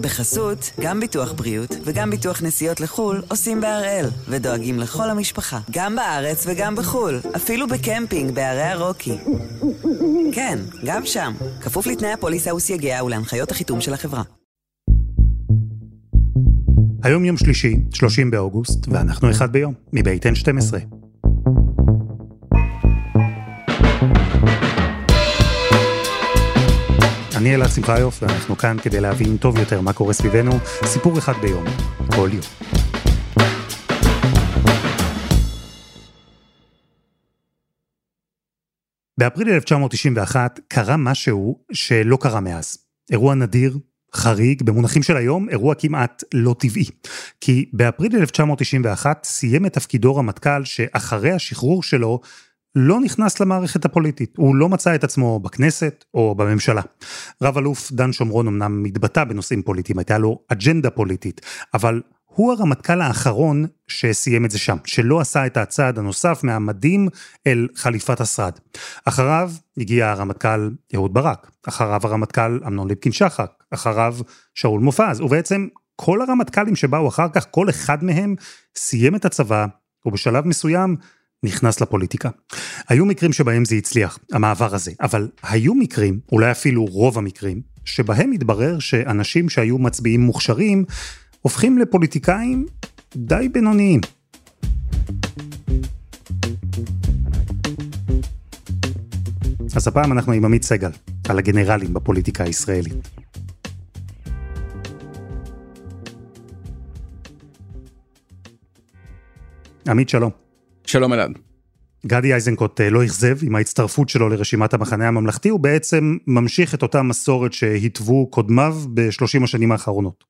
בחסות, גם ביטוח בריאות וגם ביטוח נסיעות לחו"ל עושים בהראל, ודואגים לכל המשפחה, גם בארץ וגם בחו"ל, אפילו בקמפינג בערי הרוקי. כן, גם שם, כפוף לתנאי הפוליסה וסייגיה ולהנחיות החיתום של החברה. היום יום שלישי, 30 באוגוסט, ואנחנו אחד ביום, מבית N12. אני אלעד שמחיוף, ואנחנו כאן כדי להבין טוב יותר מה קורה סביבנו, סיפור אחד ביום, כל יום. באפריל 1991 קרה משהו שלא קרה מאז. אירוע נדיר, חריג, במונחים של היום, אירוע כמעט לא טבעי. כי באפריל 1991 סיים את תפקידו רמטכ"ל שאחרי השחרור שלו לא נכנס למערכת הפוליטית, הוא לא מצא את עצמו בכנסת או בממשלה. רב אלוף דן שומרון אמנם מתבטא בנושאים פוליטיים, הייתה לו אג'נדה פוליטית, אבל הוא הרמטכ"ל האחרון שסיים את זה שם, שלא עשה את הצעד הנוסף מהמדים אל חליפת השרד. אחריו הגיע הרמטכ"ל אהוד ברק, אחריו הרמטכ"ל אמנון ליפקין שחק, אחריו שאול מופז, ובעצם כל הרמטכ"לים שבאו אחר כך, כל אחד מהם סיים את הצבא, ובשלב מסוים נכנס לפוליטיקה. היו מקרים שבהם זה הצליח, המעבר הזה, אבל היו מקרים, אולי אפילו רוב המקרים, שבהם התברר שאנשים שהיו מצביעים מוכשרים, הופכים לפוליטיקאים די בינוניים. אז הפעם אנחנו עם עמית סגל, על הגנרלים בפוליטיקה הישראלית. עמית שלום. שלום אלעד. גדי איזנקוט אה, לא אכזב עם ההצטרפות שלו לרשימת המחנה הממלכתי, הוא בעצם ממשיך את אותה מסורת שהתוו קודמיו בשלושים השנים האחרונות.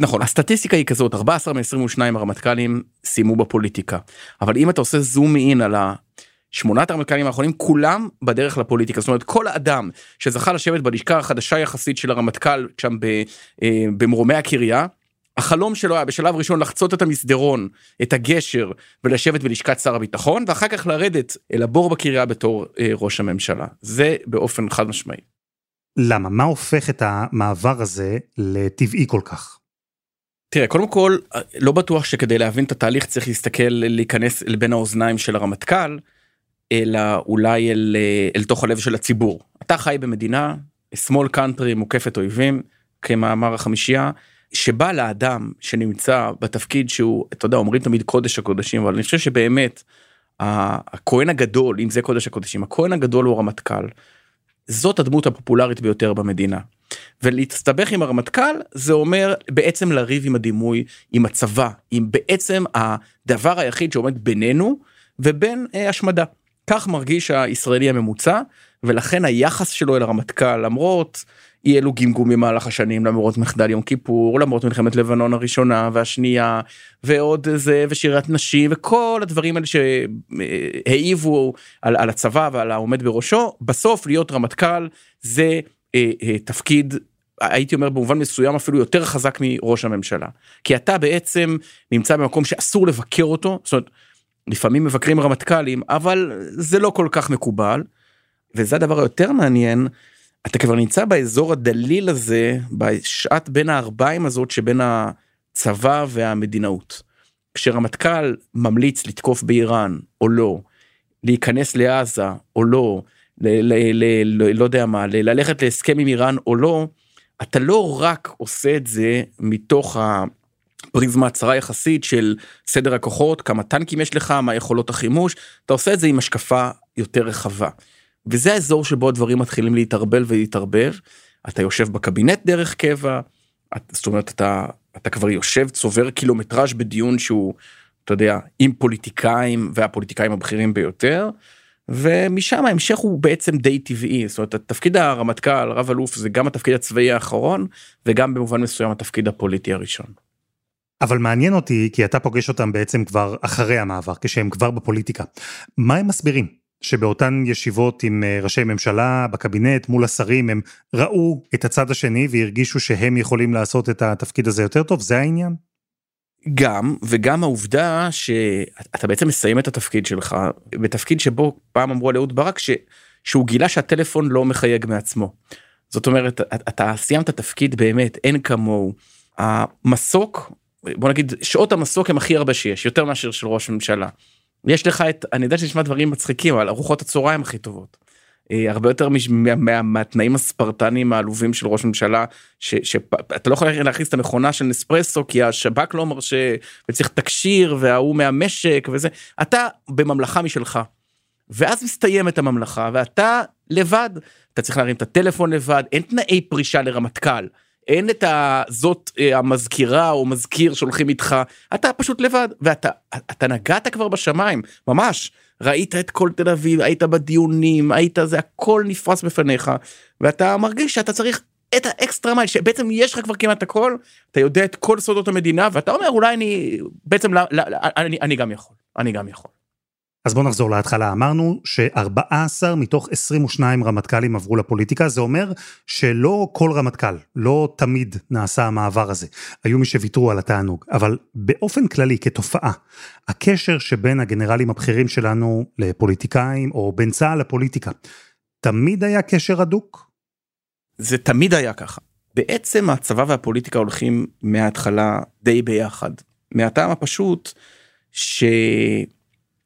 נכון, הסטטיסטיקה היא כזאת, 14 מ-22 הרמטכ"לים סיימו בפוליטיקה, אבל אם אתה עושה זום אין על השמונת הרמטכ"לים האחרונים, כולם בדרך לפוליטיקה, זאת אומרת כל אדם שזכה לשבת בלשכה החדשה יחסית של הרמטכ"ל שם אה, במרומי הקריה, החלום שלו היה בשלב ראשון לחצות את המסדרון, את הגשר, ולשבת בלשכת שר הביטחון, ואחר כך לרדת אל הבור בקריה בתור אה, ראש הממשלה. זה באופן חד משמעי. למה? מה הופך את המעבר הזה לטבעי כל כך? תראה, קודם כל, לא בטוח שכדי להבין את התהליך צריך להסתכל, להיכנס לבין האוזניים של הרמטכ"ל, אלא אולי אל, אה, אל תוך הלב של הציבור. אתה חי במדינה, small country מוקפת אויבים, כמאמר החמישייה, שבא לאדם שנמצא בתפקיד שהוא, אתה יודע, אומרים תמיד קודש הקודשים, אבל אני חושב שבאמת, הכהן הגדול, אם זה קודש הקודשים, הכהן הגדול הוא הרמטכ"ל. זאת הדמות הפופולרית ביותר במדינה. ולהסתבך עם הרמטכ"ל זה אומר בעצם לריב עם הדימוי עם הצבא עם בעצם הדבר היחיד שעומד בינינו ובין אה, השמדה. כך מרגיש הישראלי הממוצע ולכן היחס שלו אל הרמטכ"ל למרות אי אלו גמגומים במהלך השנים למרות מחדל יום כיפור למרות מלחמת לבנון הראשונה והשנייה ועוד זה ושירת נשים וכל הדברים האלה שהעיבו על, על הצבא ועל העומד בראשו בסוף להיות רמטכ"ל זה אה, אה, תפקיד הייתי אומר במובן מסוים אפילו יותר חזק מראש הממשלה. כי אתה בעצם נמצא במקום שאסור לבקר אותו זאת אומרת לפעמים מבקרים רמטכ"לים אבל זה לא כל כך מקובל. וזה הדבר היותר מעניין אתה כבר נמצא באזור הדליל הזה בשעת בין הארבעים הזאת שבין הצבא והמדינאות. כשרמטכ"ל ממליץ לתקוף באיראן או לא להיכנס לעזה או לא ל, ל, ל, לא יודע מה ללכת להסכם עם איראן או לא אתה לא רק עושה את זה מתוך הפריזמה הצרה יחסית של סדר הכוחות כמה טנקים יש לך מה יכולות החימוש אתה עושה את זה עם השקפה יותר רחבה. וזה האזור שבו הדברים מתחילים להתערבל ולהתערבב. אתה יושב בקבינט דרך קבע, זאת אומרת אתה אתה כבר יושב צובר קילומטראז' בדיון שהוא אתה יודע עם פוליטיקאים והפוליטיקאים הבכירים ביותר. ומשם ההמשך הוא בעצם די טבעי זאת אומרת תפקיד הרמטכ"ל רב אלוף זה גם התפקיד הצבאי האחרון וגם במובן מסוים התפקיד הפוליטי הראשון. אבל מעניין אותי כי אתה פוגש אותם בעצם כבר אחרי המעבר כשהם כבר בפוליטיקה מה הם מסבירים שבאותן ישיבות עם אה, ראשי ממשלה בקבינט מול השרים הם ראו את הצד השני והרגישו שהם יכולים לעשות את התפקיד הזה יותר טוב זה העניין. גם וגם העובדה שאתה בעצם מסיים את התפקיד שלך בתפקיד שבו פעם אמרו על אהוד ברק ש... שהוא גילה שהטלפון לא מחייג מעצמו. זאת אומרת אתה סיימת תפקיד באמת אין כמוהו. המסוק בוא נגיד שעות המסוק הם הכי הרבה שיש יותר מאשר של ראש ממשלה. יש לך את אני יודע שנשמע דברים מצחיקים אבל ארוחות הצהריים הכי טובות. אה, הרבה יותר מהתנאים הספרטניים העלובים של ראש ממשלה שאתה לא יכול להכניס את המכונה של נספרסו כי השב"כ לא מרשה וצריך תקשיר וההוא מהמשק וזה אתה בממלכה משלך. ואז מסתיימת הממלכה ואתה לבד אתה צריך להרים את הטלפון לבד אין תנאי פרישה לרמטכ"ל אין את הזאת אה, המזכירה או מזכיר שהולכים איתך אתה פשוט לבד ואתה אתה נגעת כבר בשמיים ממש ראית את כל תל אביב היית בדיונים היית זה הכל נפרס בפניך ואתה מרגיש שאתה צריך את האקסטרה מייל שבעצם יש לך כבר כמעט הכל אתה יודע את כל סודות המדינה ואתה אומר אולי אני בעצם לא, לא, אני, אני גם יכול אני גם יכול. אז בואו נחזור להתחלה. אמרנו ש-14 מתוך 22 רמטכ"לים עברו לפוליטיקה, זה אומר שלא כל רמטכ"ל, לא תמיד נעשה המעבר הזה. היו מי שוויתרו על התענוג, אבל באופן כללי, כתופעה, הקשר שבין הגנרלים הבכירים שלנו לפוליטיקאים, או בין צה"ל לפוליטיקה, תמיד היה קשר הדוק? זה תמיד היה ככה. בעצם הצבא והפוליטיקה הולכים מההתחלה די ביחד. מהטעם הפשוט ש...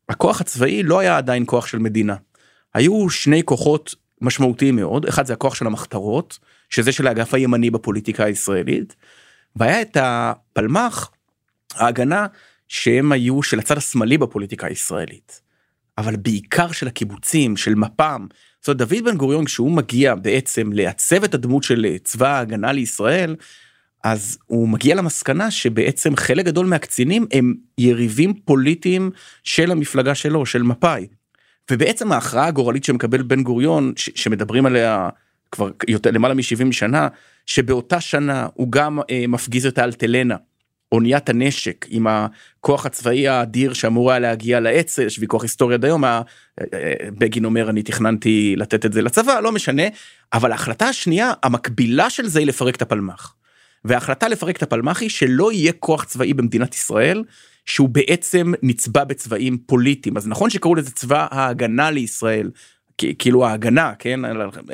הכוח הצבאי לא היה עדיין כוח של מדינה. היו שני כוחות משמעותיים מאוד, אחד זה הכוח של המחתרות, שזה של האגף הימני בפוליטיקה הישראלית, והיה את הפלמ"ח, ההגנה, שהם היו של הצד השמאלי בפוליטיקה הישראלית. אבל בעיקר של הקיבוצים, של מפ"ם. זאת אומרת, דוד בן גוריון, כשהוא מגיע בעצם לעצב את הדמות של צבא ההגנה לישראל, אז הוא מגיע למסקנה שבעצם חלק גדול מהקצינים הם יריבים פוליטיים של המפלגה שלו, של מפא"י. ובעצם ההכרעה הגורלית שמקבל בן גוריון, ש- שמדברים עליה כבר יותר למעלה מ-70 שנה, שבאותה שנה הוא גם אה, מפגיז את האלטלנה, אוניית הנשק עם הכוח הצבאי האדיר שאמור היה להגיע לאצ"ל, יש ויכוח היסטורי עד היום, אה, אה, בגין אומר אני תכננתי לתת את זה לצבא, לא משנה, אבל ההחלטה השנייה, המקבילה של זה היא לפרק את הפלמ"ח. וההחלטה לפרק את הפלמ"חי שלא יהיה כוח צבאי במדינת ישראל שהוא בעצם נצבע בצבעים פוליטיים אז נכון שקראו לזה צבא ההגנה לישראל כאילו ההגנה כן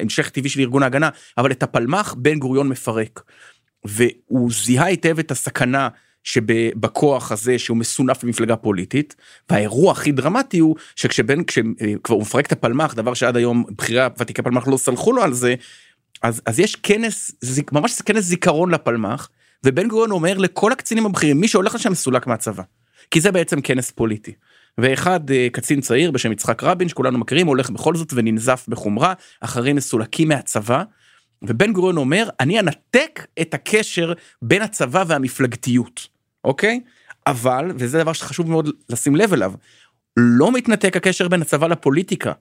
המשך טבעי של ארגון ההגנה אבל את הפלמ"ח בן גוריון מפרק. והוא זיהה היטב את הסכנה שבכוח הזה שהוא מסונף למפלגה פוליטית והאירוע הכי דרמטי הוא שכשבן כשכבר הוא מפרק את הפלמ"ח דבר שעד היום בכירי ותיקי פלמ"ח לא סלחו לו על זה אז אז יש כנס זיק, ממש כנס זיכרון לפלמ"ח ובן גוריון אומר לכל הקצינים הבכירים מי שהולך לשם מסולק מהצבא כי זה בעצם כנס פוליטי. ואחד אה, קצין צעיר בשם יצחק רבין שכולנו מכירים הולך בכל זאת וננזף בחומרה אחרים מסולקים מהצבא. ובן גוריון אומר אני אנתק את הקשר בין הצבא והמפלגתיות אוקיי אבל וזה דבר שחשוב מאוד לשים לב אליו לא מתנתק הקשר בין הצבא לפוליטיקה.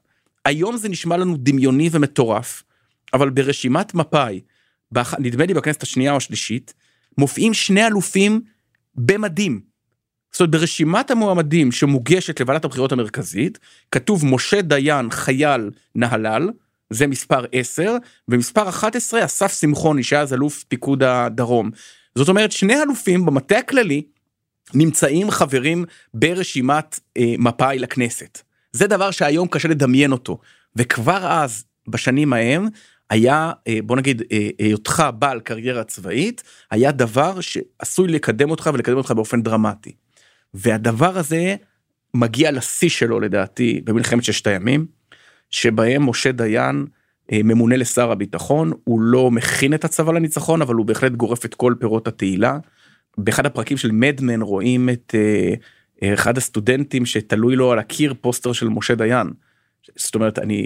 היום זה נשמע לנו דמיוני ומטורף אבל ברשימת מפא"י, נדמה לי בכנסת השנייה או השלישית, מופיעים שני אלופים במדים. זאת אומרת ברשימת המועמדים שמוגשת לוועדת הבחירות המרכזית כתוב משה דיין חייל נהלל זה מספר 10 ומספר 11 אסף שמחוני שהיה אז אלוף פיקוד הדרום. זאת אומרת שני אלופים במטה הכללי נמצאים חברים ברשימת אה, מפא"י לכנסת. זה דבר שהיום קשה לדמיין אותו וכבר אז בשנים ההם היה אה, בוא נגיד אה, היותך בעל קריירה צבאית היה דבר שעשוי לקדם אותך ולקדם אותך באופן דרמטי. והדבר הזה מגיע לשיא שלו לדעתי במלחמת ששת הימים שבהם משה דיין אה, ממונה לשר הביטחון הוא לא מכין את הצבא לניצחון אבל הוא בהחלט גורף את כל פירות התהילה. באחד הפרקים של Mad Men רואים את אחד הסטודנטים שתלוי לו על הקיר פוסטר של משה דיין. זאת אומרת אני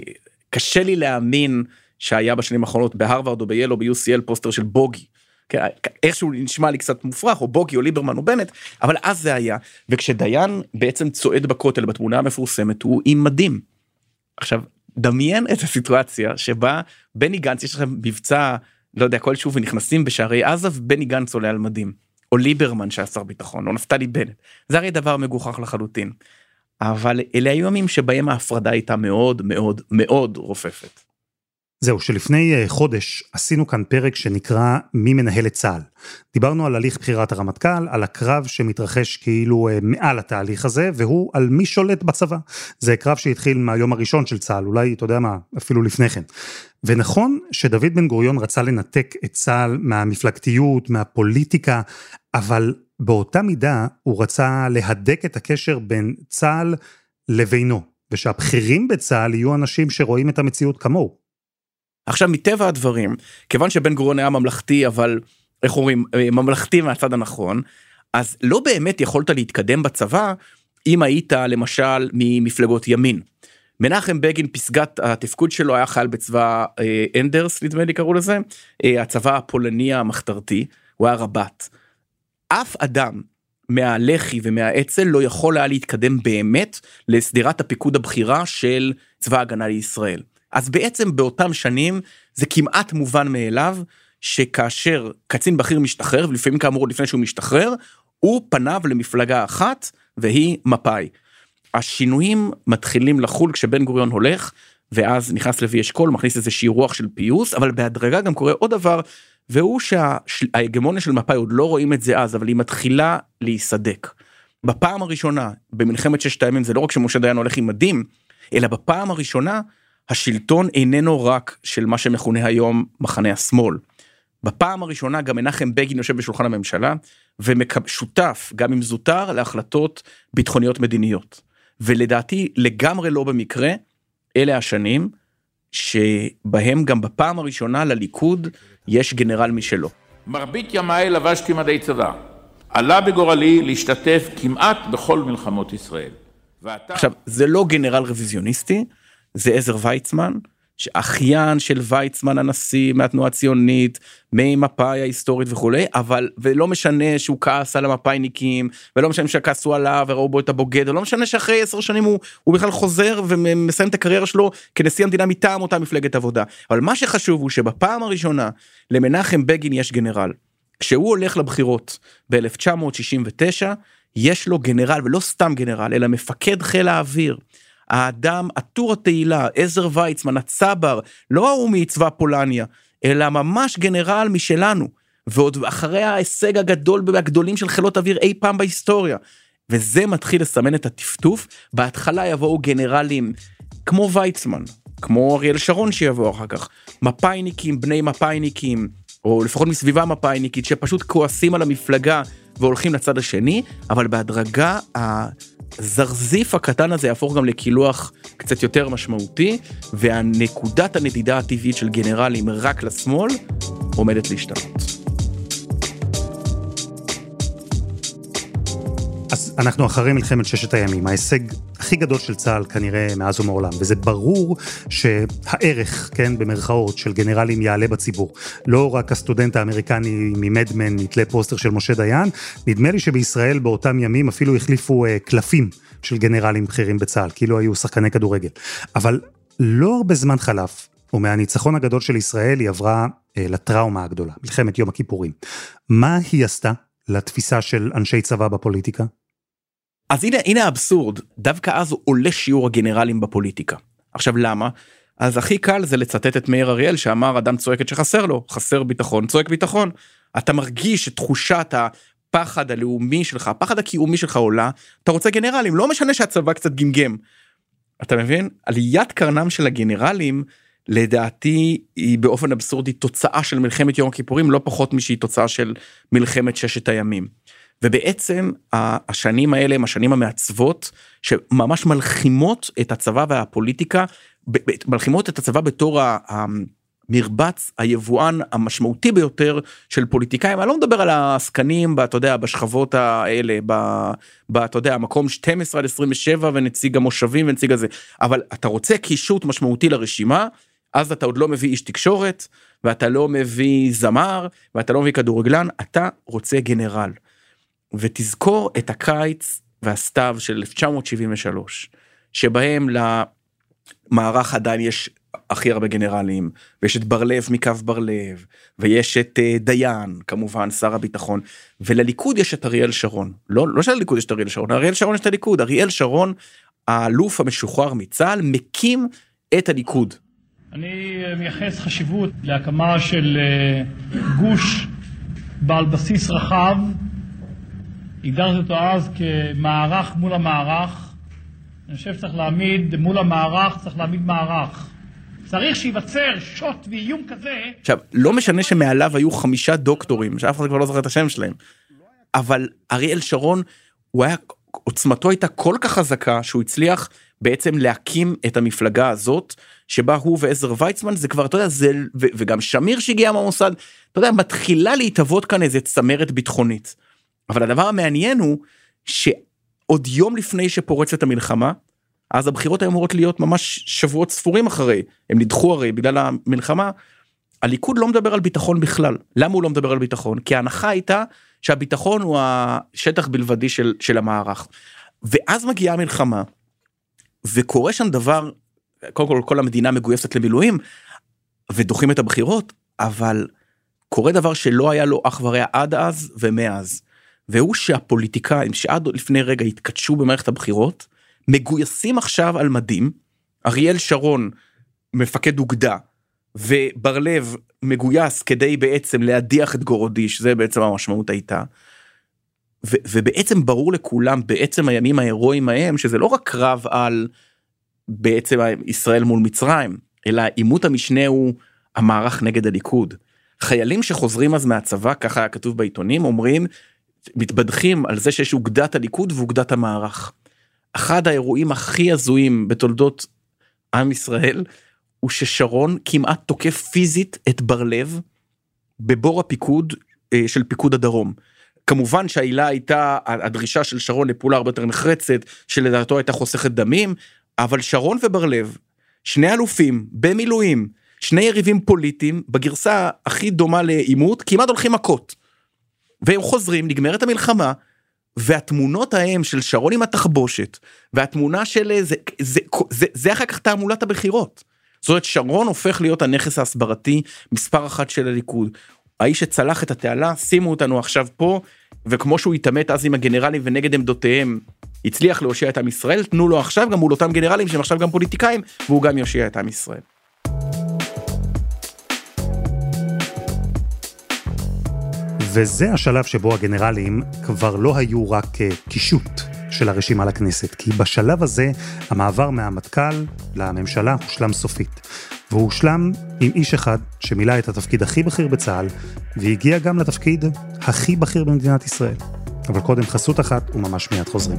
קשה לי להאמין שהיה בשנים האחרונות בהרווארד או בייל או ב-UCL פוסטר של בוגי. כן, איכשהו נשמע לי קצת מופרך או בוגי או ליברמן או בנט אבל אז זה היה וכשדיין בעצם צועד בכותל בתמונה המפורסמת הוא עם מדים. עכשיו דמיין את הסיטואציה שבה בני גנץ יש לכם מבצע לא יודע כלשהו ונכנסים בשערי עזה ובני גנץ עולה על מדים או ליברמן שהיה שר ביטחון או נפתלי בנט זה הרי דבר מגוחך לחלוטין. אבל אלה היו ימים שבהם ההפרדה הייתה מאוד מאוד מאוד רופפת. זהו, שלפני אה, חודש עשינו כאן פרק שנקרא מי מנהל את צה"ל. דיברנו על הליך בחירת הרמטכ"ל, על הקרב שמתרחש כאילו אה, מעל התהליך הזה, והוא על מי שולט בצבא. זה קרב שהתחיל מהיום הראשון של צה"ל, אולי, אתה יודע מה, אפילו לפני כן. ונכון שדוד בן גוריון רצה לנתק את צה"ל מהמפלגתיות, מהפוליטיקה, אבל באותה מידה הוא רצה להדק את הקשר בין צה"ל לבינו, ושהבכירים בצה"ל יהיו אנשים שרואים את המציאות כמוהו. עכשיו מטבע הדברים כיוון שבן גוריון היה ממלכתי אבל איך אומרים אה, ממלכתי מהצד הנכון אז לא באמת יכולת להתקדם בצבא אם היית למשל ממפלגות ימין. מנחם בגין פסגת התפקוד שלו היה חייל בצבא אה, אנדרס נדמה לי קראו לזה אה, הצבא הפולני המחתרתי הוא היה רב"ט. אף אדם מהלח"י ומהאצ"ל לא יכול היה להתקדם באמת לסדירת הפיקוד הבכירה של צבא הגנה לישראל. אז בעצם באותם שנים זה כמעט מובן מאליו שכאשר קצין בכיר משתחרר ולפעמים כאמור לפני שהוא משתחרר הוא פניו למפלגה אחת והיא מפא"י. השינויים מתחילים לחול כשבן גוריון הולך ואז נכנס לוי אשכול מכניס איזושהי רוח של פיוס אבל בהדרגה גם קורה עוד דבר והוא שההגמוניה של מפא"י עוד לא רואים את זה אז אבל היא מתחילה להיסדק. בפעם הראשונה במלחמת ששת הימים זה לא רק שמשה דיין הולך עם מדים אלא בפעם הראשונה השלטון איננו רק של מה שמכונה היום מחנה השמאל. בפעם הראשונה גם מנחם בגין יושב בשולחן הממשלה ושותף גם אם זוטר להחלטות ביטחוניות מדיניות. ולדעתי לגמרי לא במקרה אלה השנים שבהם גם בפעם הראשונה לליכוד יש גנרל משלו. מרבית ימיי לבשתי מדי צבא. עלה בגורלי להשתתף כמעט בכל מלחמות ישראל. ואתה... עכשיו זה לא גנרל רוויזיוניסטי זה עזר ויצמן, אחיין של ויצמן הנשיא מהתנועה הציונית, ממפא"י ההיסטורית וכולי, אבל ולא משנה שהוא כעס על המפא"יניקים, ולא משנה שכעסו עליו וראו בו את הבוגד, ולא משנה שאחרי עשר שנים הוא, הוא בכלל חוזר ומסיים את הקריירה שלו כנשיא המדינה מטעם אותה מפלגת עבודה. אבל מה שחשוב הוא שבפעם הראשונה למנחם בגין יש גנרל. כשהוא הולך לבחירות ב-1969, יש לו גנרל, ולא סתם גנרל, אלא מפקד חיל האוויר. האדם עטור התהילה, עזר ויצמן, הצבר, לא ההוא מצבא פולניה, אלא ממש גנרל משלנו, ועוד אחרי ההישג הגדול והגדולים של חילות אוויר אי פעם בהיסטוריה. וזה מתחיל לסמן את הטפטוף, בהתחלה יבואו גנרלים כמו ויצמן, כמו אריאל שרון שיבוא אחר כך, מפאיניקים, בני מפאיניקים, או לפחות מסביבה מפאיניקית, שפשוט כועסים על המפלגה והולכים לצד השני, אבל בהדרגה הזרזיף הקטן הזה יהפוך גם לקילוח קצת יותר משמעותי, והנקודת הנדידה הטבעית של גנרלים רק לשמאל עומדת להשתנות. אז אנחנו אחרי מלחמת ששת הימים, ההישג הכי גדול של צה"ל כנראה מאז ומעולם, וזה ברור שהערך, כן, במרכאות, של גנרלים יעלה בציבור. לא רק הסטודנט האמריקני ממדמן יתלה פוסטר של משה דיין, נדמה לי שבישראל באותם ימים אפילו החליפו uh, קלפים של גנרלים בכירים בצה"ל, כאילו היו שחקני כדורגל. אבל לא הרבה זמן חלף, ומהניצחון הגדול של ישראל היא עברה uh, לטראומה הגדולה, מלחמת יום הכיפורים. מה היא עשתה לתפיסה של אנשי צבא בפוליטיקה? אז הנה הנה האבסורד. דווקא אז עולה שיעור הגנרלים בפוליטיקה. עכשיו למה? אז הכי קל זה לצטט את מאיר אריאל שאמר אדם צועק את שחסר לו. חסר ביטחון צועק ביטחון. אתה מרגיש את תחושת הפחד הלאומי שלך הפחד הקיומי שלך עולה אתה רוצה גנרלים לא משנה שהצבא קצת גמגם. אתה מבין? עליית קרנם של הגנרלים לדעתי היא באופן אבסורדי תוצאה של מלחמת יום הכיפורים לא פחות משהיא תוצאה של מלחמת ששת הימים. ובעצם השנים האלה הם השנים המעצבות שממש מלחימות את הצבא והפוליטיקה, מלחימות את הצבא בתור המרבץ היבואן המשמעותי ביותר של פוליטיקאים אני לא מדבר על העסקנים אתה יודע בשכבות האלה ב, אתה יודע מקום 12 עד 27 ונציג המושבים ונציג הזה אבל אתה רוצה קישוט משמעותי לרשימה אז אתה עוד לא מביא איש תקשורת ואתה לא מביא זמר ואתה לא מביא כדורגלן אתה רוצה גנרל. ותזכור את הקיץ והסתיו של 1973 שבהם למערך עדיין יש הכי הרבה גנרלים ויש את בר לב מקו בר לב ויש את uh, דיין כמובן שר הביטחון ולליכוד יש את אריאל שרון לא לא שלליכוד יש את אריאל שרון אריאל שרון יש את הליכוד אריאל שרון האלוף המשוחרר מצה"ל מקים את הליכוד אני מייחס חשיבות להקמה של אה, גוש בעל בסיס רחב. הגדרתי אותו אז כמערך מול המערך. אני חושב שצריך להעמיד מול המערך, צריך להעמיד מערך. צריך שייווצר שוט ואיום כזה. עכשיו, לא משנה שמעליו היו חמישה דוקטורים, שאף אחד כבר לא זוכר את השם שלהם, אבל אריאל שרון, הוא היה, עוצמתו הייתה כל כך חזקה שהוא הצליח בעצם להקים את המפלגה הזאת, שבה הוא ועזר ויצמן זה כבר, אתה יודע, זה, וגם שמיר שהגיע מהמוסד, אתה יודע, מתחילה להתהוות כאן איזה צמרת ביטחונית. אבל הדבר המעניין הוא שעוד יום לפני שפורצת המלחמה, אז הבחירות היו אמורות להיות ממש שבועות ספורים אחרי, הם נדחו הרי בגלל המלחמה. הליכוד לא מדבר על ביטחון בכלל. למה הוא לא מדבר על ביטחון? כי ההנחה הייתה שהביטחון הוא השטח בלבדי של, של המערך. ואז מגיעה המלחמה, וקורה שם דבר, קודם כל כל המדינה מגויסת למילואים, ודוחים את הבחירות, אבל קורה דבר שלא היה לו אח ורע עד אז ומאז. והוא שהפוליטיקאים שעד לפני רגע התכתשו במערכת הבחירות, מגויסים עכשיו על מדים, אריאל שרון מפקד אוגדה, ובר לב מגויס כדי בעצם להדיח את גורודיש, זה בעצם המשמעות הייתה. ו- ובעצם ברור לכולם בעצם הימים ההירואיים ההם שזה לא רק קרב על בעצם ישראל מול מצרים, אלא עימות המשנה הוא המערך נגד הליכוד. חיילים שחוזרים אז מהצבא, ככה כתוב בעיתונים, אומרים, מתבדחים על זה שיש אוגדת הליכוד ואוגדת המערך. אחד האירועים הכי הזויים בתולדות עם ישראל הוא ששרון כמעט תוקף פיזית את בר לב בבור הפיקוד אה, של פיקוד הדרום. כמובן שהעילה הייתה הדרישה של שרון לפעולה הרבה יותר נחרצת שלדעתו הייתה חוסכת דמים אבל שרון ובר לב שני אלופים במילואים שני יריבים פוליטיים בגרסה הכי דומה לעימות כמעט הולכים מכות. והם חוזרים נגמרת המלחמה והתמונות ההם של שרון עם התחבושת והתמונה של זה זה זה זה אחר כך תעמולת הבחירות. זאת אומרת שרון הופך להיות הנכס ההסברתי מספר אחת של הליכוד. האיש שצלח את התעלה שימו אותנו עכשיו פה וכמו שהוא התעמת אז עם הגנרלים ונגד עמדותיהם הצליח להושיע את עם ישראל תנו לו עכשיו גם מול אותם גנרלים שהם עכשיו גם פוליטיקאים והוא גם יושיע את עם ישראל. וזה השלב שבו הגנרלים כבר לא היו רק קישוט של הרשימה לכנסת, כי בשלב הזה המעבר מהמטכ"ל לממשלה הושלם סופית. והוא הושלם עם איש אחד שמילא את התפקיד הכי בכיר בצה"ל, והגיע גם לתפקיד הכי בכיר במדינת ישראל. אבל קודם חסות אחת וממש מיד חוזרים.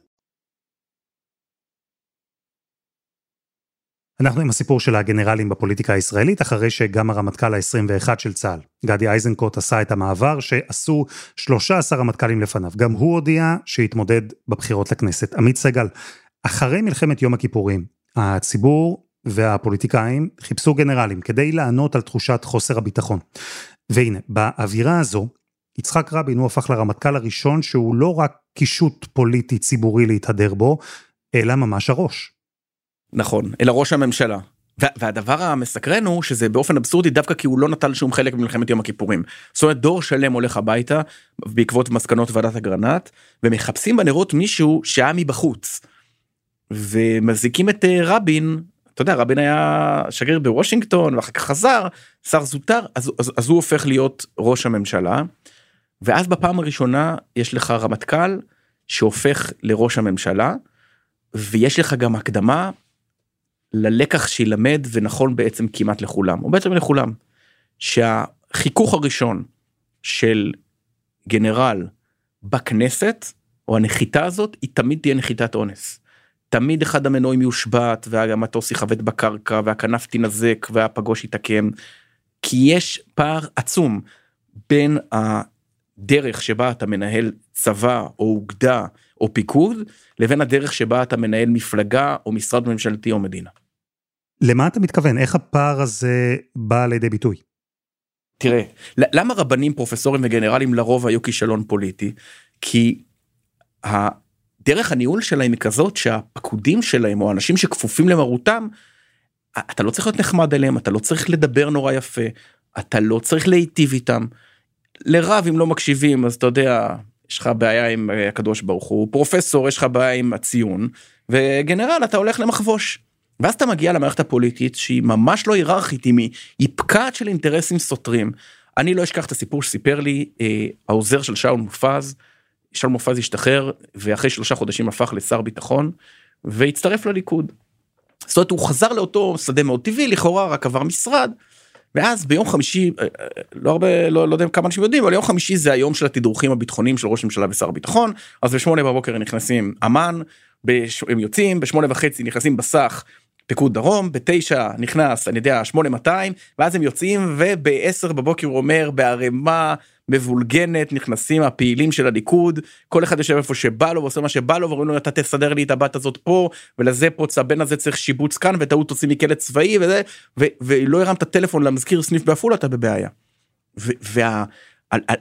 אנחנו עם הסיפור של הגנרלים בפוליטיקה הישראלית, אחרי שגם הרמטכ"ל ה-21 של צה"ל, גדי איזנקוט, עשה את המעבר שעשו 13 רמטכ"לים לפניו. גם הוא הודיע שהתמודד בבחירות לכנסת. עמית סגל, אחרי מלחמת יום הכיפורים, הציבור והפוליטיקאים חיפשו גנרלים כדי לענות על תחושת חוסר הביטחון. והנה, באווירה הזו, יצחק רבין הוא הפך לרמטכ"ל הראשון שהוא לא רק קישוט פוליטי ציבורי להתהדר בו, אלא ממש הראש. נכון, אלא ראש הממשלה. והדבר המסקרן הוא שזה באופן אבסורדי דווקא כי הוא לא נטל שום חלק במלחמת יום הכיפורים. זאת אומרת דור שלם הולך הביתה בעקבות מסקנות ועדת אגרנט ומחפשים בנרות מישהו שהיה מבחוץ. ומזיקים את אה, רבין אתה יודע רבין היה שגריר בוושינגטון ואחר כך חזר שר זוטר אז, אז, אז הוא הופך להיות ראש הממשלה. ואז בפעם הראשונה יש לך רמטכ"ל שהופך לראש הממשלה ויש לך גם הקדמה ללקח שילמד ונכון בעצם כמעט לכולם, או בעצם לכולם, שהחיכוך הראשון של גנרל בכנסת, או הנחיתה הזאת, היא תמיד תהיה נחיתת אונס. תמיד אחד המנועים יושבת והמטוס יכבד בקרקע והכנף תינזק והפגוש יתעקם. כי יש פער עצום בין הדרך שבה אתה מנהל צבא או אוגדה או פיקוד לבין הדרך שבה אתה מנהל מפלגה או משרד ממשלתי או מדינה. למה אתה מתכוון? איך הפער הזה בא לידי ביטוי? תראה, למה רבנים, פרופסורים וגנרלים לרוב היו כישלון פוליטי? כי דרך הניהול שלהם היא כזאת שהפקודים שלהם או אנשים שכפופים למרותם, אתה לא צריך להיות נחמד אליהם, אתה לא צריך לדבר נורא יפה, אתה לא צריך להיטיב איתם. לרב אם לא מקשיבים אז אתה יודע יש לך בעיה עם אה, הקדוש ברוך הוא פרופסור יש לך בעיה עם הציון וגנרל אתה הולך למחבוש. ואז אתה מגיע למערכת הפוליטית שהיא ממש לא היררכית היא פקעת של אינטרסים סותרים. אני לא אשכח את הסיפור שסיפר לי אה, העוזר של שאול מופז. שאול מופז השתחרר ואחרי שלושה חודשים הפך לשר ביטחון והצטרף לליכוד. זאת אומרת הוא חזר לאותו שדה מאוד טבעי לכאורה רק עבר משרד. ואז ביום חמישי אה, אה, לא הרבה לא, לא יודע כמה אנשים יודעים אבל יום חמישי זה היום של התדרוכים הביטחוניים של ראש הממשלה ושר הביטחון אז בשמונה בבוקר נכנסים אמ"ן בש... הם יוצאים בשמונה וחצי נכנסים בסך פיקוד דרום בתשע נכנס אני יודע 8200 ואז הם יוצאים ובעשר בבוקר הוא אומר בערימה מבולגנת נכנסים הפעילים של הליכוד כל אחד יושב איפה שבא לו ועושה מה שבא לו ואומרים לו אתה תסדר לי את הבת הזאת פה ולזה פה הבן הזה צריך שיבוץ כאן ההוא תוציא מכלא צבאי וזה ולא הרמת טלפון למזכיר סניף בעפולה אתה בבעיה.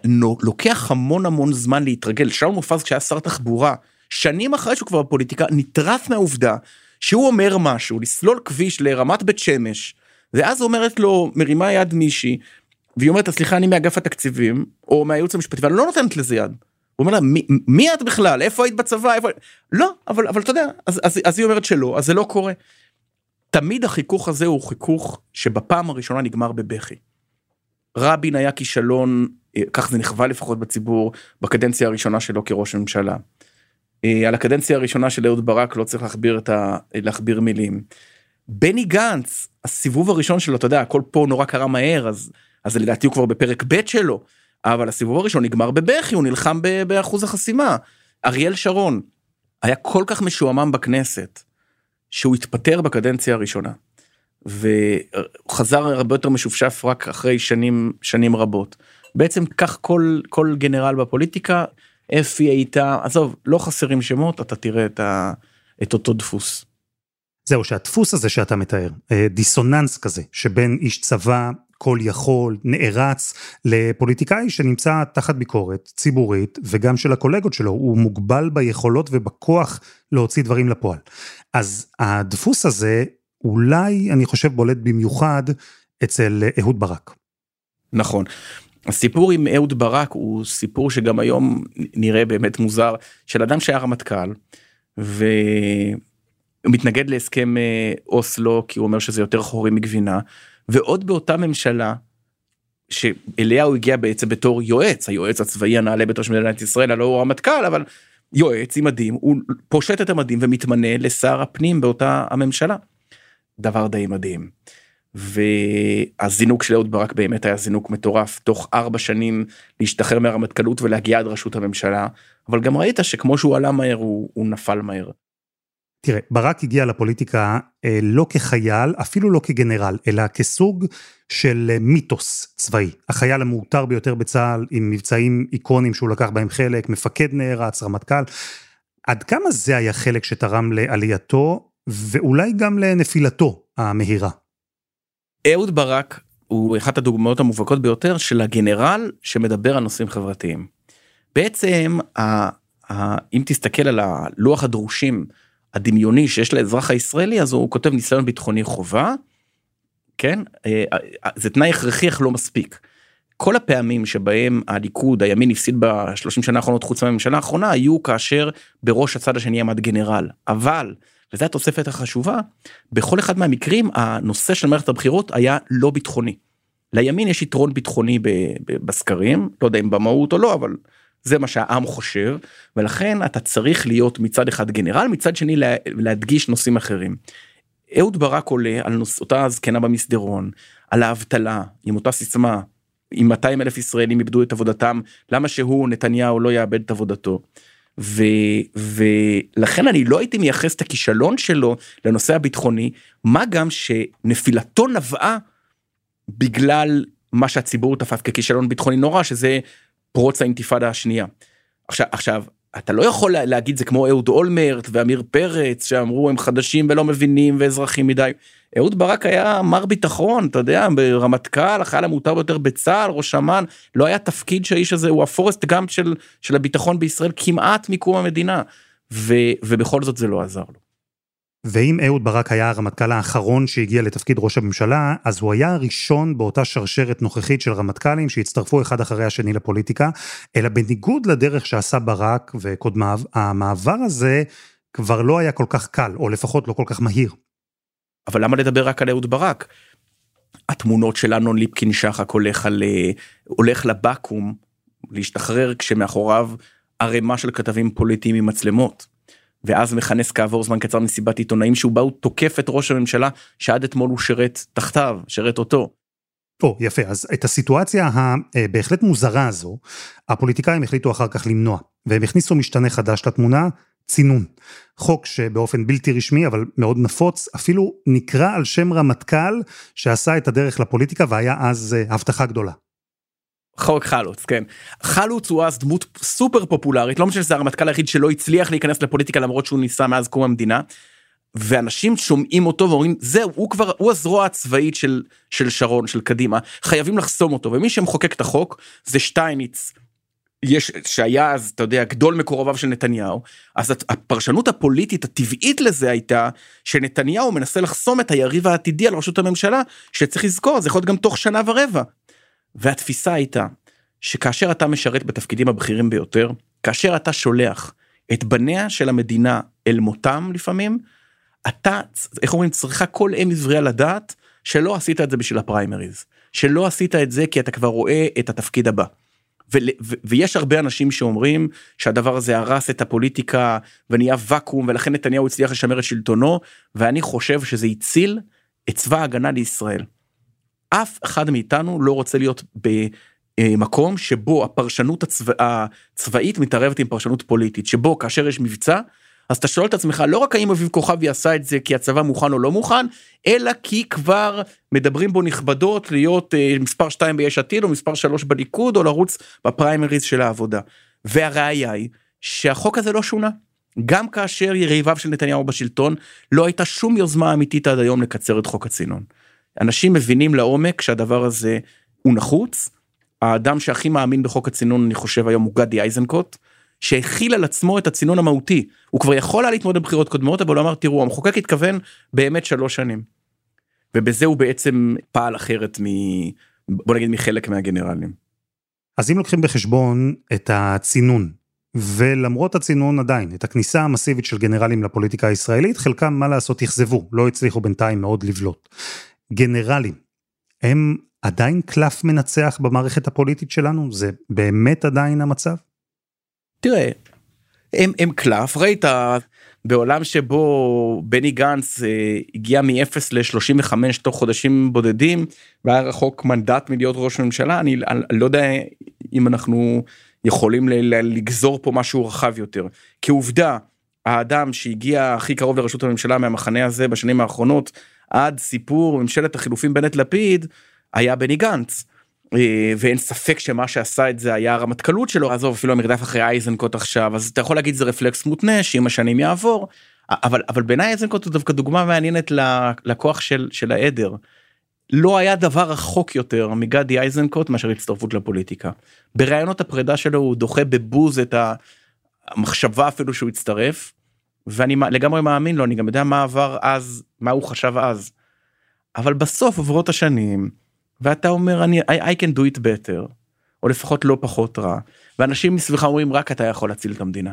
ולוקח המון המון זמן להתרגל שאול מופז כשהיה שר תחבורה שנים אחרי שהוא כבר בפוליטיקה נטרף מהעובדה שהוא אומר משהו לסלול כביש לרמת בית שמש ואז אומרת לו מרימה יד מישהי והיא אומרת סליחה אני מאגף התקציבים או מהייעוץ המשפטי ואני לא נותנת לזה יד. הוא אומר לה מי, את בכלל איפה היית בצבא איפה לא אבל אבל אתה יודע אז, אז, אז היא אומרת שלא אז זה לא קורה. תמיד החיכוך הזה הוא חיכוך שבפעם הראשונה נגמר בבכי. רבין היה כישלון אה, כך זה נכווה לפחות בציבור בקדנציה הראשונה שלו כראש ממשלה. אה, על הקדנציה הראשונה של אהוד ברק לא צריך להכביר את ה... להכביר מילים. בני גנץ הסיבוב הראשון שלו אתה יודע הכל פה נורא קרה מהר אז אז לדעתי הוא כבר בפרק ב' שלו, אבל הסיבוב הראשון נגמר בבכי, הוא נלחם באחוז החסימה. אריאל שרון היה כל כך משועמם בכנסת, שהוא התפטר בקדנציה הראשונה. וחזר הרבה יותר משופשף רק אחרי שנים שנים רבות. בעצם כך כל כל גנרל בפוליטיקה אפי הייתה עזוב לא חסרים שמות אתה תראה את, ה, את אותו דפוס. זהו שהדפוס הזה שאתה מתאר אה, דיסוננס כזה שבין איש צבא כל יכול, נערץ, לפוליטיקאי שנמצא תחת ביקורת ציבורית וגם של הקולגות שלו, הוא מוגבל ביכולות ובכוח להוציא דברים לפועל. אז הדפוס הזה אולי, אני חושב, בולט במיוחד אצל אהוד ברק. נכון. הסיפור עם אהוד ברק הוא סיפור שגם היום נראה באמת מוזר של אדם שהיה רמטכ"ל ומתנגד להסכם אה, אוסלו כי הוא אומר שזה יותר חורי מגבינה ועוד באותה ממשלה שאליה הוא הגיע בעצם בתור יועץ היועץ הצבאי הנעלה בתור של מדינת ישראל הלא הוא רמטכ"ל אבל יועץ עם מדים הוא פושט את המדים ומתמנה לשר הפנים באותה הממשלה. דבר די מדהים. והזינוק של אהוד ברק באמת היה זינוק מטורף תוך ארבע שנים להשתחרר מהרמטכ"לות ולהגיע עד ראשות הממשלה אבל גם ראית שכמו שהוא עלה מהר הוא, הוא נפל מהר. תראה, ברק הגיע לפוליטיקה אה, לא כחייל, אפילו לא כגנרל, אלא כסוג של אה, מיתוס צבאי. החייל המעוטר ביותר בצה"ל, עם מבצעים איקונים שהוא לקח בהם חלק, מפקד נערץ, רמטכ"ל. עד כמה זה היה חלק שתרם לעלייתו, ואולי גם לנפילתו המהירה? אהוד ברק הוא אחת הדוגמאות המובהקות ביותר של הגנרל שמדבר על נושאים חברתיים. בעצם, ה, ה, אם תסתכל על הלוח הדרושים הדמיוני שיש לאזרח הישראלי אז הוא כותב ניסיון ביטחוני חובה. כן אה, אה, זה תנאי הכרחי אך לא מספיק. כל הפעמים שבהם הליכוד הימין הפסיד בשלושים שנה האחרונות חוץ מהממשלה האחרונה היו כאשר בראש הצד השני עמד גנרל אבל וזו התוספת החשובה בכל אחד מהמקרים הנושא של מערכת הבחירות היה לא ביטחוני. לימין יש יתרון ביטחוני בסקרים לא יודע אם במהות או לא אבל זה מה שהעם חושב ולכן אתה צריך להיות מצד אחד גנרל מצד שני להדגיש נושאים אחרים. אהוד ברק עולה על נוס, אותה זקנה במסדרון על האבטלה עם אותה סיסמה אם 200 אלף ישראלים איבדו את עבודתם למה שהוא נתניהו לא יאבד את עבודתו. ו, ולכן אני לא הייתי מייחס את הכישלון שלו לנושא הביטחוני מה גם שנפילתו נבעה בגלל מה שהציבור תפס ככישלון ביטחוני נורא שזה פרוץ האינתיפאדה השנייה. עכשיו, עכשיו אתה לא יכול להגיד זה כמו אהוד אולמרט ועמיר פרץ שאמרו הם חדשים ולא מבינים ואזרחים מדי. אהוד ברק היה מר ביטחון אתה יודע ברמטכ"ל החייל המותר ביותר בצה"ל ראש אמ"ן לא היה תפקיד שהאיש הזה הוא הפורסט גם של של הביטחון בישראל כמעט מקום המדינה ו, ובכל זאת זה לא עזר לו. ואם אהוד ברק היה הרמטכ"ל האחרון שהגיע לתפקיד ראש הממשלה, אז הוא היה הראשון באותה שרשרת נוכחית של רמטכ"לים שהצטרפו אחד אחרי השני לפוליטיקה, אלא בניגוד לדרך שעשה ברק וקודמיו, המעבר הזה כבר לא היה כל כך קל, או לפחות לא כל כך מהיר. אבל למה לדבר רק על אהוד ברק? התמונות של אמנון ליפקין שחק הולך על הולך לבקו"ם להשתחרר כשמאחוריו ערימה של כתבים פוליטיים עם מצלמות. ואז מכנס כעבור זמן קצר מסיבת עיתונאים שהוא בא הוא תוקף את ראש הממשלה שעד אתמול הוא שירת תחתיו שירת אותו. או יפה אז את הסיטואציה הבהחלט מוזרה הזו הפוליטיקאים החליטו אחר כך למנוע והם הכניסו משתנה חדש לתמונה צינון. חוק שבאופן בלתי רשמי אבל מאוד נפוץ אפילו נקרא על שם רמטכ"ל שעשה את הדרך לפוליטיקה והיה אז אה, הבטחה גדולה. חוק חלוץ כן חלוץ הוא אז דמות סופר פופולרית לא משנה שזה הרמטכ"ל היחיד שלא הצליח להיכנס לפוליטיקה למרות שהוא ניסה מאז קום המדינה. ואנשים שומעים אותו ואומרים זהו הוא כבר הוא הזרוע הצבאית של של שרון של קדימה חייבים לחסום אותו ומי שמחוקק את החוק זה שטייניץ. יש שהיה אז אתה יודע גדול מקורביו של נתניהו אז הפרשנות הפוליטית הטבעית לזה הייתה שנתניהו מנסה לחסום את היריב העתידי על ראשות הממשלה שצריך לזכור זה יכול להיות גם תוך שנה ורבע. והתפיסה הייתה שכאשר אתה משרת בתפקידים הבכירים ביותר, כאשר אתה שולח את בניה של המדינה אל מותם לפעמים, אתה, איך אומרים, צריכה כל אם עברייה לדעת שלא עשית את זה בשביל הפריימריז, שלא עשית את זה כי אתה כבר רואה את התפקיד הבא. ויש הרבה אנשים שאומרים שהדבר הזה הרס את הפוליטיקה ונהיה ואקום ולכן נתניהו הצליח לשמר את שלטונו ואני חושב שזה הציל את צבא ההגנה לישראל. אף אחד מאיתנו לא רוצה להיות במקום שבו הפרשנות הצבא, הצבאית מתערבת עם פרשנות פוליטית שבו כאשר יש מבצע אז אתה שואל את עצמך לא רק האם אביב כוכבי עשה את זה כי הצבא מוכן או לא מוכן אלא כי כבר מדברים בו נכבדות להיות אה, מספר 2 ביש עתיד או מספר 3 בליכוד או לרוץ בפריימריז של העבודה. והראיה היא שהחוק הזה לא שונה. גם כאשר יריביו של נתניהו בשלטון לא הייתה שום יוזמה אמיתית עד היום לקצר את חוק הצינון. אנשים מבינים לעומק שהדבר הזה הוא נחוץ. האדם שהכי מאמין בחוק הצינון אני חושב היום הוא גדי איזנקוט שהכיל על עצמו את הצינון המהותי הוא כבר יכול היה להתמודד בבחירות קודמות אבל הוא אמר תראו המחוקק התכוון באמת שלוש שנים. ובזה הוא בעצם פעל אחרת מ... בוא נגיד מחלק מהגנרלים. אז אם לוקחים בחשבון את הצינון ולמרות הצינון עדיין את הכניסה המסיבית של גנרלים לפוליטיקה הישראלית חלקם מה לעשות אכזבו לא הצליחו בינתיים מאוד לבלוט. גנרלים, הם עדיין קלף מנצח במערכת הפוליטית שלנו? זה באמת עדיין המצב? תראה, הם, הם קלף, ראית בעולם שבו בני גנץ אה, הגיע מ-0 ל-35 תוך חודשים בודדים והיה רחוק מנדט מלהיות ראש ממשלה, אני, אני לא יודע אם אנחנו יכולים ל- ל- לגזור פה משהו רחב יותר. כעובדה, האדם שהגיע הכי קרוב לראשות הממשלה מהמחנה הזה בשנים האחרונות עד סיפור ממשלת החילופים בנט לפיד היה בני גנץ. אה, ואין ספק שמה שעשה את זה היה הרמטכ"לות שלו עזוב אפילו המרדף אחרי אייזנקוט עכשיו אז אתה יכול להגיד זה רפלקס מותנה שעם השנים יעבור אבל אבל בעיניי אייזנקוט הוא דווקא דוגמה מעניינת לכוח של של העדר. לא היה דבר רחוק יותר מגדי אייזנקוט מאשר הצטרפות לפוליטיקה. בראיונות הפרידה שלו הוא דוחה בבוז את המחשבה אפילו שהוא הצטרף ואני לגמרי מאמין לו אני גם יודע מה עבר אז מה הוא חשב אז. אבל בסוף עוברות השנים ואתה אומר אני I, I can do it better או לפחות לא פחות רע ואנשים מסביבך אומרים רק אתה יכול להציל את המדינה.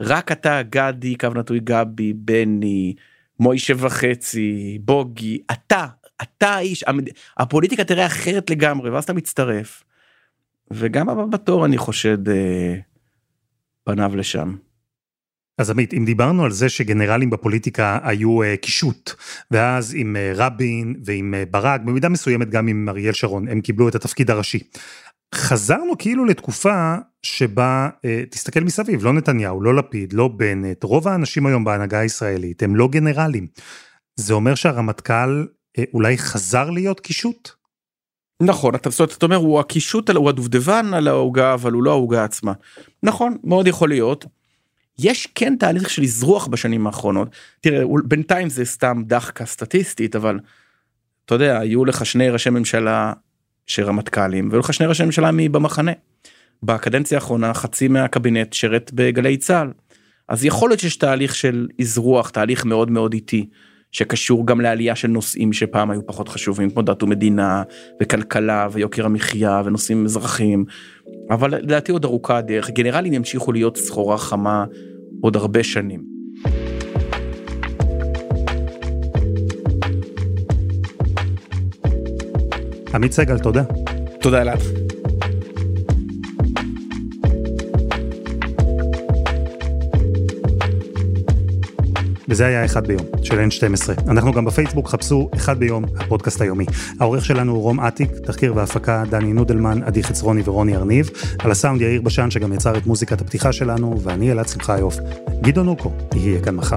רק אתה גדי קו נטוי גבי בני מוישה וחצי בוגי אתה אתה האיש המד... הפוליטיקה תראה אחרת לגמרי ואז אתה מצטרף. וגם הבא בתור אני חושד אה, פניו לשם. אז עמית, אם דיברנו על זה שגנרלים בפוליטיקה היו uh, קישוט, ואז עם uh, רבין ועם uh, ברק, במידה מסוימת גם עם אריאל שרון, הם קיבלו את התפקיד הראשי. חזרנו כאילו לתקופה שבה, uh, תסתכל מסביב, לא נתניהו, לא לפיד, לא בנט, רוב האנשים היום בהנהגה הישראלית הם לא גנרלים. זה אומר שהרמטכ"ל uh, אולי חזר להיות קישוט? נכון אתה, זאת, אתה אומר הוא הקישוט הוא הדובדבן על העוגה אבל הוא לא העוגה עצמה. נכון מאוד יכול להיות יש כן תהליך של אזרוח בשנים האחרונות. תראה, בינתיים זה סתם דחקה סטטיסטית, אבל אתה יודע, היו לך שני ראשי ממשלה שרמטכ"לים, והיו לך שני ראשי ממשלה מבמחנה. בקדנציה האחרונה חצי מהקבינט שרת בגלי צה"ל. אז יכול להיות שיש תהליך של אזרוח, תהליך מאוד מאוד איטי. שקשור גם לעלייה של נושאים שפעם היו פחות חשובים כמו דת ומדינה וכלכלה ויוקר המחיה ונושאים אזרחיים אבל לדעתי עוד ארוכה הדרך גנרלים ימשיכו להיות סחורה חמה עוד הרבה שנים. עמית סגל תודה. תודה אלעד. וזה היה אחד ביום, של N12. אנחנו גם בפייסבוק, חפשו אחד ביום, הפודקאסט היומי. העורך שלנו הוא רום אטיק, תחקיר והפקה דני נודלמן, עדי חצרוני ורוני ארניב. על הסאונד יאיר בשן שגם יצר את מוזיקת הפתיחה שלנו, ואני אלעד שמחיוף. גדעון אוקו, יהיה כאן מחר.